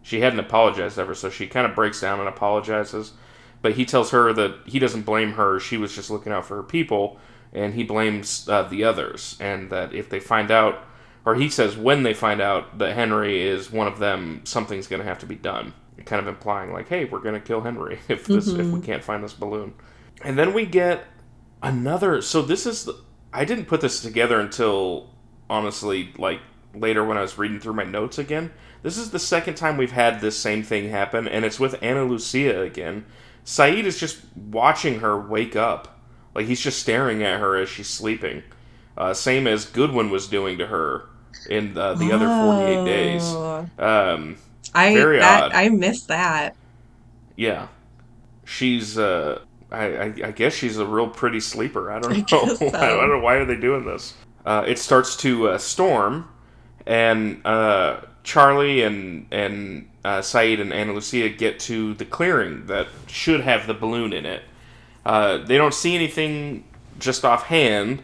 she hadn't apologized ever, so she kind of breaks down and apologizes. But he tells her that he doesn't blame her; she was just looking out for her people, and he blames uh, the others, and that if they find out, or he says when they find out that Henry is one of them, something's going to have to be done. Kind of implying like, hey, we're going to kill Henry [LAUGHS] if this mm-hmm. if we mm-hmm. can't find this balloon. And then we get another. So this is. I didn't put this together until honestly, like later when I was reading through my notes again. This is the second time we've had this same thing happen, and it's with Ana Lucia again. Sayid is just watching her wake up. Like he's just staring at her as she's sleeping. Uh, same as Goodwin was doing to her in uh, the oh. other 48 days. Um, I, very that, odd. I missed that. Yeah. She's uh, I, I, I, guess she's a real pretty sleeper. I don't know. [LAUGHS] I, so. I don't know why are they doing this. Uh, it starts to uh, storm, and uh, Charlie and and uh, Sayid and Ana Lucia get to the clearing that should have the balloon in it. Uh, they don't see anything just offhand,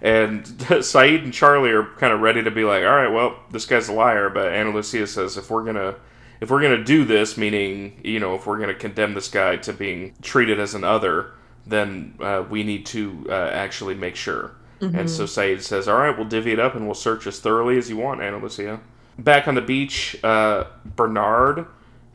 and [LAUGHS] Sayid and Charlie are kind of ready to be like, "All right, well, this guy's a liar." But Ana Lucia says, "If we're gonna if we're going to do this, meaning, you know, if we're going to condemn this guy to being treated as an other, then uh, we need to uh, actually make sure. Mm-hmm. And so Sayid says, All right, we'll divvy it up and we'll search as thoroughly as you want, Ana Lucia. Back on the beach, uh, Bernard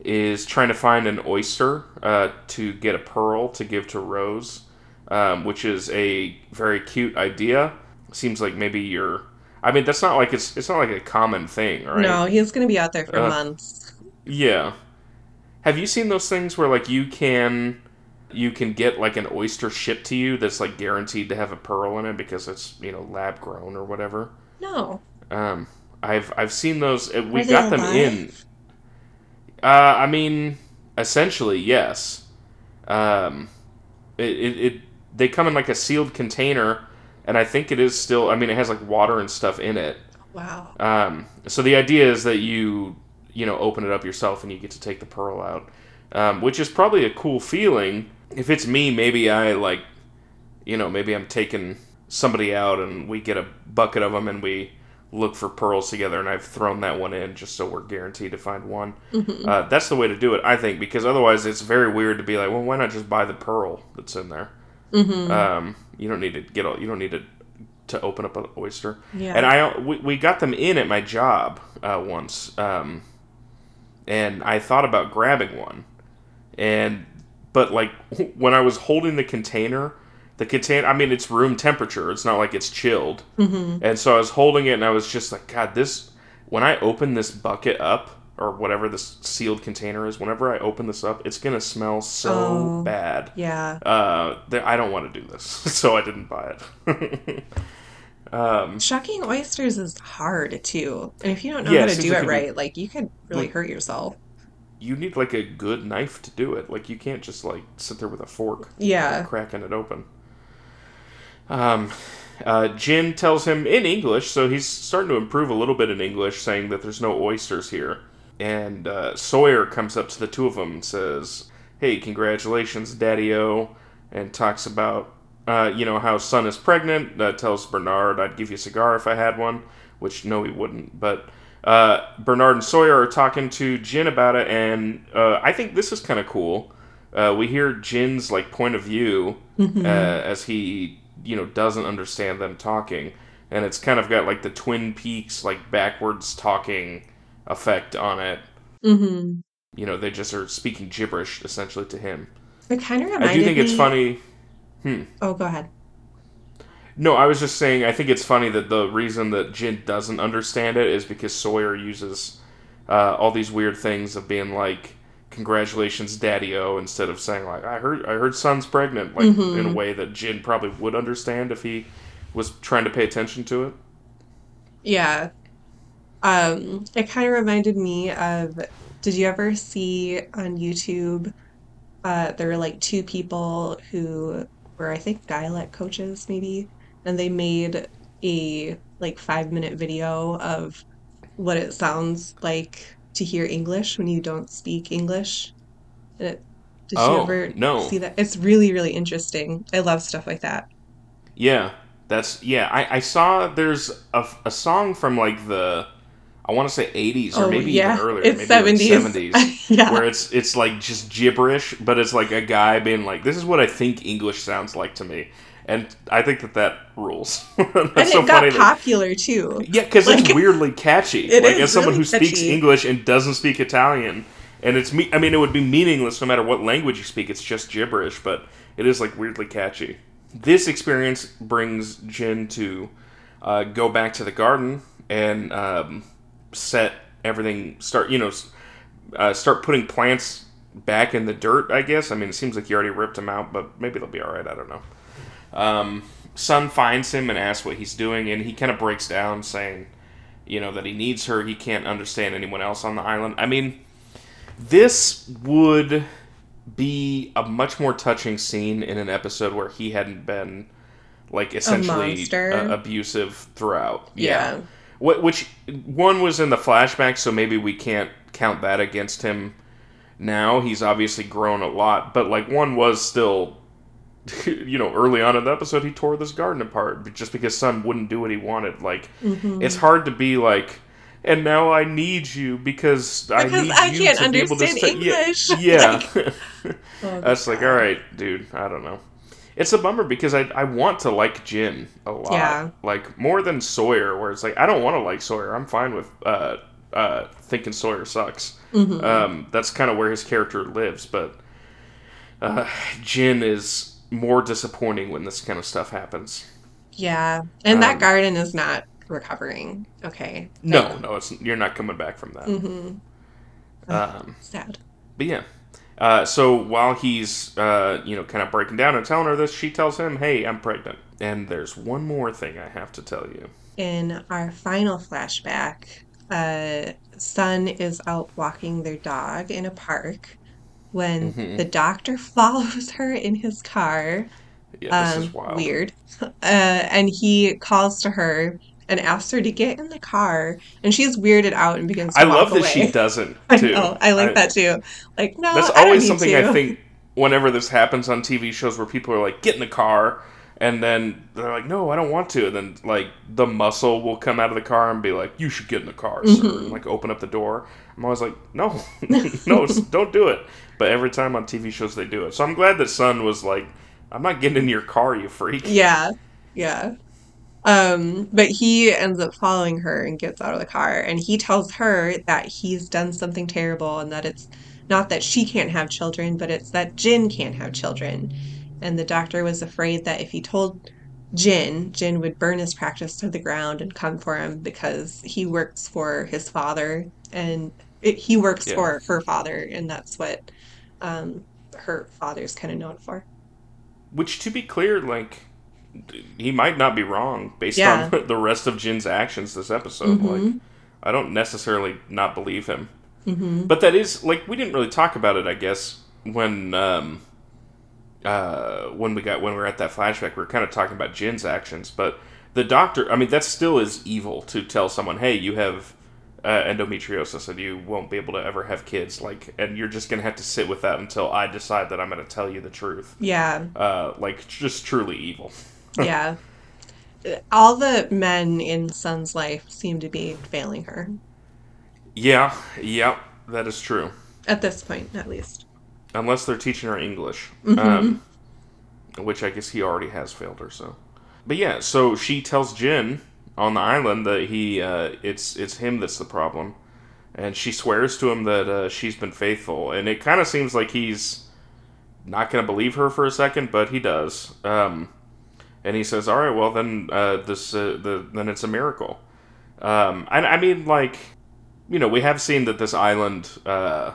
is trying to find an oyster uh, to get a pearl to give to Rose, um, which is a very cute idea. Seems like maybe you're. I mean, that's not like it's it's not like a common thing, right? No, he's going to be out there for uh, months. Yeah. Have you seen those things where like you can you can get like an oyster shipped to you that's like guaranteed to have a pearl in it because it's you know lab grown or whatever? No. Um, I've I've seen those. Uh, we got them in. Uh, I mean, essentially yes. Um, it, it, it they come in like a sealed container, and I think it is still. I mean, it has like water and stuff in it. Wow. Um, so the idea is that you you know open it up yourself and you get to take the pearl out, um, which is probably a cool feeling. If it's me, maybe I like, you know, maybe I'm taking somebody out and we get a bucket of them and we look for pearls together and I've thrown that one in just so we're guaranteed to find one. Mm-hmm. Uh, that's the way to do it, I think, because otherwise it's very weird to be like, well, why not just buy the pearl that's in there? Mm-hmm. Um, you don't need to get all, you don't need to to open up an oyster. Yeah. And I we, we got them in at my job uh, once. Um, and I thought about grabbing one, and but like [LAUGHS] when I was holding the container, the container I mean it's room temperature. It's not like it's chilled, mm-hmm. and so I was holding it, and I was just like, God, this. When I open this bucket up, or whatever this sealed container is, whenever I open this up, it's gonna smell so oh, bad. Yeah. Uh, I don't want to do this, [LAUGHS] so I didn't buy it. [LAUGHS] Um, Shucking oysters is hard too, and if you don't know yeah, how to do like it right, like you could really like, hurt yourself. You need like a good knife to do it. Like you can't just like sit there with a fork, yeah, cracking it open. Um, uh, Jin tells him in English, so he's starting to improve a little bit in English, saying that there's no oysters here. And uh, Sawyer comes up to the two of them and says, "Hey, congratulations, Daddy-O," and talks about uh, you know, how Sun is pregnant, uh, tells Bernard, I'd give you a cigar if I had one, which no, he wouldn't. But uh, Bernard and Sawyer are talking to Jin about it, and uh, I think this is kind of cool. Uh, we hear Jin's like point of view mm-hmm. Uh, as he, you know, doesn't understand them talking, and it's kind of got like the Twin Peaks like backwards talking effect on it. Mm-hmm. You know, they just are speaking gibberish essentially to him. It kind of reminded I do think me... it's funny. Oh, go ahead. No, I was just saying. I think it's funny that the reason that Jin doesn't understand it is because Sawyer uses uh, all these weird things of being like, "Congratulations, Daddy-O," instead of saying like, "I heard, I heard, Sun's pregnant," like Mm-hmm. in a way that Jin probably would understand if he was trying to pay attention to it. Yeah. Um, it kind of reminded me of, did you ever see on YouTube, uh, there were like two people who were, I think, dialect coaches maybe, and they made a like five minute video of what it sounds like to hear English when you don't speak English. It, did you Oh, ever no. see that? It's really, really interesting. I love stuff like that. Yeah, that's yeah. I, I saw there's a, a song from like the I want to say 80s or Oh, maybe yeah. even earlier, It's maybe 70s. like 70s, [LAUGHS] Yeah. where it's it's like just gibberish, but it's like a guy being like, "This is what I think English sounds like to me," and I think that that rules. [LAUGHS] that's And so it funny. got that- popular too. yeah, because it's [LAUGHS] weirdly catchy. It like as someone really who speaks catchy. English and doesn't speak Italian, and it's me. I mean, it would be meaningless no matter what language you speak. It's just gibberish, but it is like weirdly catchy. This experience brings Jin to uh, go back to the garden and um, set everything. Start you know, uh, start putting plants back in the dirt. I guess. I mean, it seems like you already ripped them out, but maybe they'll be all right. I don't know. Um, Sun finds him and asks what he's doing, and he kind of breaks down, saying, you know, that he needs her. He can't understand anyone else on the island. I mean, this would be a much more touching scene in an episode where he hadn't been, like, essentially uh, abusive throughout. Yeah. Wh- Which one was in the flashback, so maybe we can't count that against him now. He's obviously grown a lot, but like one was still, [LAUGHS] you know, early on in the episode, he tore this garden apart just because Sun wouldn't do what he wanted. Like, Mm-hmm. it's hard to be like, and now I need you because, I need I you can't to be able to understand stay. Yeah, English. [LAUGHS] Yeah. [LAUGHS] Oh, That's like, all right, dude. I don't know. It's a bummer because I, I want to like Jin a lot. Yeah. Like more than Sawyer, where it's like I don't want to like Sawyer. I'm fine with uh, uh, thinking Sawyer sucks. Mm-hmm. Um, that's kind of where his character lives. But uh, Jin is more disappointing when this kind of stuff happens. Yeah. And that Um, garden is not recovering. Okay. No, no, it's you're not coming back from that. Mm-hmm. Um, Sad. But yeah. Uh, so while he's, uh, you know, kind of breaking down and telling her this, she tells him, "Hey, I'm pregnant." And there's one more thing I have to tell you. In our final flashback, uh, Sun is out walking their dog in a park when Mhm. the doctor [LAUGHS] follows her in his car. Yeah, this Um, is wild. weird. [LAUGHS] Uh, and he calls to her and asks her to get in the car, and she's weirded out and begins to I walk love that away. she doesn't [LAUGHS] I too. know. I like that too. Like, no, That's I always something to. I think. Whenever this happens on TV shows, where people are like, "Get in the car," and then they're like, "No, I don't want to," and then like the muscle will come out of the car and be like, "You should get in the car, sir," Mhm. and like open up the door. I'm always like, "No, no, don't do it." But every time on TV shows they do it, so I'm glad that Sun was like, "I'm not getting in your car, you freak." Yeah, yeah. Um, but he ends up following her and gets out of the car, and he tells her that he's done something terrible and that it's not that she can't have children, but it's that Jin can't have children. And the doctor was afraid that if he told Jin, Jin would burn his practice to the ground and come for him because he works for his father and it, he works Yeah. for her father, and that's what um, her father's kind of known for. Which, to be clear, like he might not be wrong based Yeah. on [LAUGHS] the rest of Jin's actions this episode. Mhm. Like, I don't necessarily not believe him. hmm But that is like we didn't really talk about it, I guess, when um uh when we got when we were at that flashback, we were kind of talking about Jin's actions, but the doctor, I mean, that still is evil to tell someone, "Hey, you have uh, endometriosis and you won't be able to ever have kids," like, and you're just gonna have to sit with that until I decide that I'm gonna tell you the truth. Yeah, Uh, like, just truly evil. [LAUGHS] yeah. All the men in Sun's life seem to be failing her Yeah, yep, that is true. at this point, at least. unless they're teaching her English, Mhm. um, which I guess he already has failed her. So, but yeah, so she tells Jin on the island that he uh, it's it's him that's the problem, and she swears to him that uh, she's been faithful, and it kind of seems like he's not going to believe her for a second, but he does. Um, and he says, "All right, well then, uh, this uh, the then it's a miracle." Um, and I mean, like, you know, we have seen that this island uh,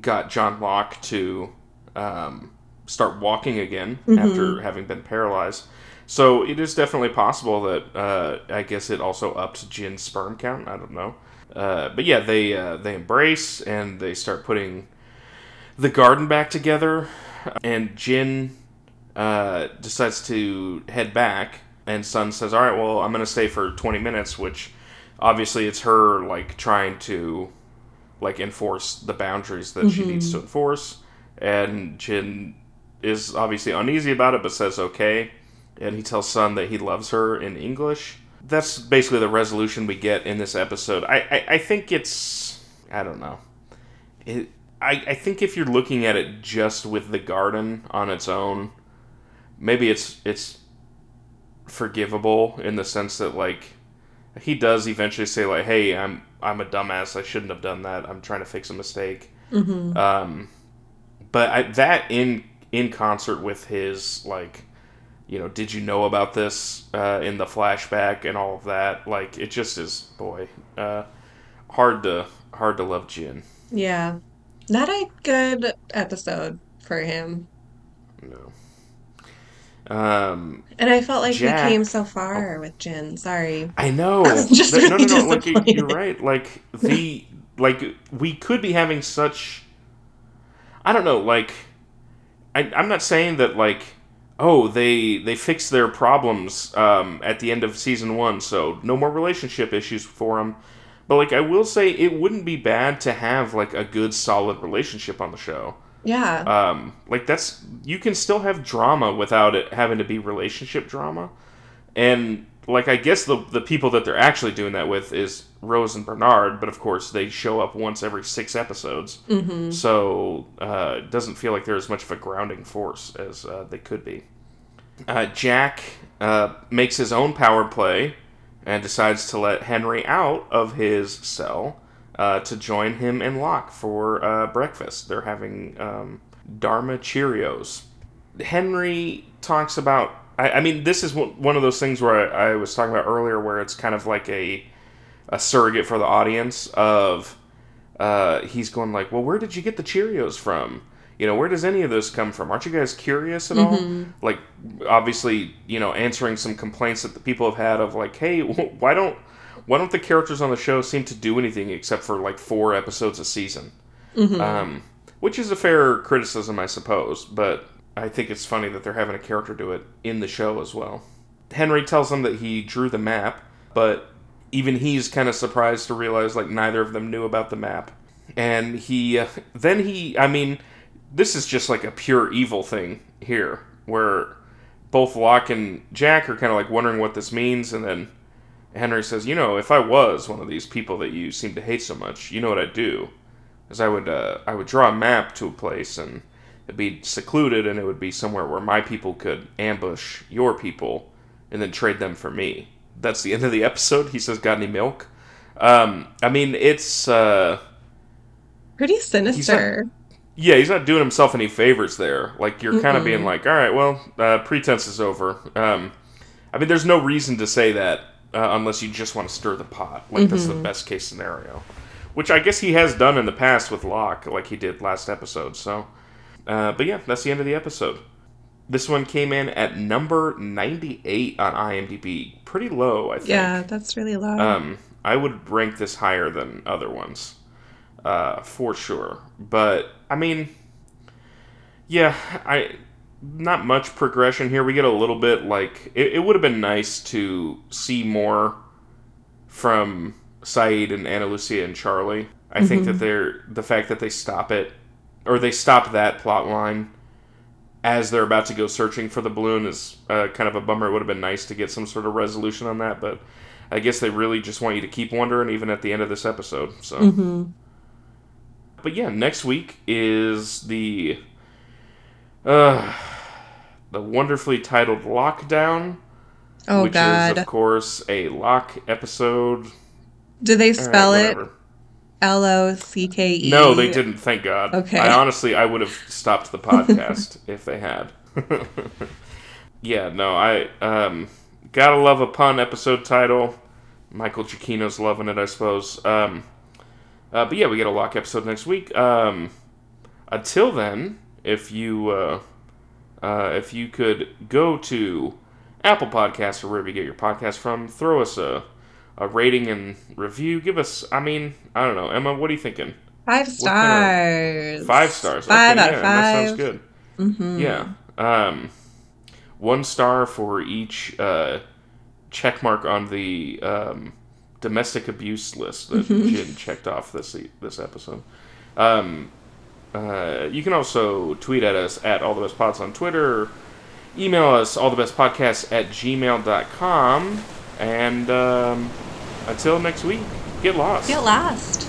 got John Locke to um, start walking again Mhm. after having been paralyzed. So it is definitely possible that uh, I guess it also upped Jin's sperm count. I don't know, uh, but yeah, they uh, they embrace and they start putting the garden back together, and Jin uh, decides to head back, and Sun says, "All right, well, I'm gonna stay for 20 minutes," which obviously it's her like trying to like enforce the boundaries that she needs to enforce, and Jin is obviously uneasy about it, but says okay, and he tells Sun that he loves her in English. That's basically the resolution we get in this episode. I I, I think it's I don't know. It, I, I think if you're looking at it just with the garden on its own, maybe it's it's forgivable in the sense that like he does eventually say like, "Hey, I'm I'm a dumbass. I shouldn't have done that. I'm trying to fix a mistake." hmm Um, but I, that in in concert with his like, you know, did you know about this uh, in the flashback and all of that? Like, it just is boy, uh, hard to hard to love Jin. Yeah. Not a good episode for him. No. Um, And I felt like Jack- we came so far with Jin. Sorry. I know. [LAUGHS] I just Th- no, no, no. Like you- you're right. Like the like we could be having such. I don't know. Like, I, I'm not saying that like, oh, they they fixed their problems um, at the end of season one, so no more relationship issues for them. But like, I will say it wouldn't be bad to have like a good, solid relationship on the show. Yeah. Um, like that's you can still have drama without it having to be relationship drama. And like I guess the the people that they're actually doing that with is Rose and Bernard, but of course they show up once every six episodes, hmm so uh, it doesn't feel like they're as much of a grounding force as uh, they could be. Uh, Jack uh, makes his own power play and decides to let Henry out of his cell uh, to join him and Locke for uh, breakfast. They're having um, Dharma Cheerios. Henry talks about. I, I mean, this is one of those things where I, I was talking about earlier, where it's kind of like a a surrogate for the audience of uh, he's going like, well, where did you get the Cheerios from? You know, where does any of this come from? Aren't you guys curious at all? Like, obviously, you know, answering some complaints that the people have had of like, hey, why don't why don't the characters on the show seem to do anything except for like four episodes a season? Um, which is a fair criticism, I suppose, but I think it's funny that they're having a character do it in the show as well. Henry tells them that he drew the map, but even he's kind of surprised to realize like neither of them knew about the map. And he uh, [LAUGHS] then he I mean this is just like a pure evil thing here where both Locke and Jack are kind of like wondering what this means and then Henry says, "You know, if I was one of these people that you seem to hate so much, you know what I'd do? Is I would uh, I would draw a map to a place and it'd be secluded and it would be somewhere where my people could ambush your people and then trade them for me. That's the end of the episode. He says, "Got any milk?" Um, I mean, it's uh, Pretty sinister. yeah, he's not doing himself any favors there. Like you're kind of being like, "All right, well, uh, pretense is over." Um, I mean, there's no reason to say that uh, unless you just want to stir the pot. Like that's the best case scenario, which I guess he has done in the past with Locke, like he did last episode. So, uh, but yeah, that's the end of the episode. This one came in at number 98 on IMDb. Pretty low, I think. Yeah, that's really low. Um, I would rank this higher than other ones, uh, for sure. But I mean, yeah, I not much progression here. We get a little bit like it, it would have been nice to see more from Sayid and Ana Lucia and Charlie. I think that they're the fact that they stop it or they stop that plot line as they're about to go searching for the balloon is uh, kind of a bummer. It would have been nice to get some sort of resolution on that, but I guess they really just want you to keep wondering even at the end of this episode. So, hmm but yeah, next week is the uh, the wonderfully titled Lockdown, Oh which God. is of course a Locke episode. Do they right, spell it whatever. L O C K E. No, they didn't. Thank God. Okay. I honestly, I would have stopped the podcast [LAUGHS] if they had. [LAUGHS] yeah. No. I um, gotta love a pun episode title. Michael Giacchino's loving it, I suppose. Um, uh, but yeah, we get a Locke episode next week. Um, until then, if you uh, uh, if you could go to Apple Podcasts or wherever you get your podcast from, throw us a a rating and review. Give us, I mean, I don't know, Emma. What are you thinking? Five kind of- stars. Five stars. Five okay, out yeah, of that sounds good. Mm-hmm. Yeah. Um, one star for each uh, check mark on the um, domestic abuse list that Mm-hmm. Jin checked off this this episode. Um, uh, you can also tweet at us at all the best pods on Twitter. Email us all the best podcasts at gmail.com. And um, until next week, get lost. Get lost.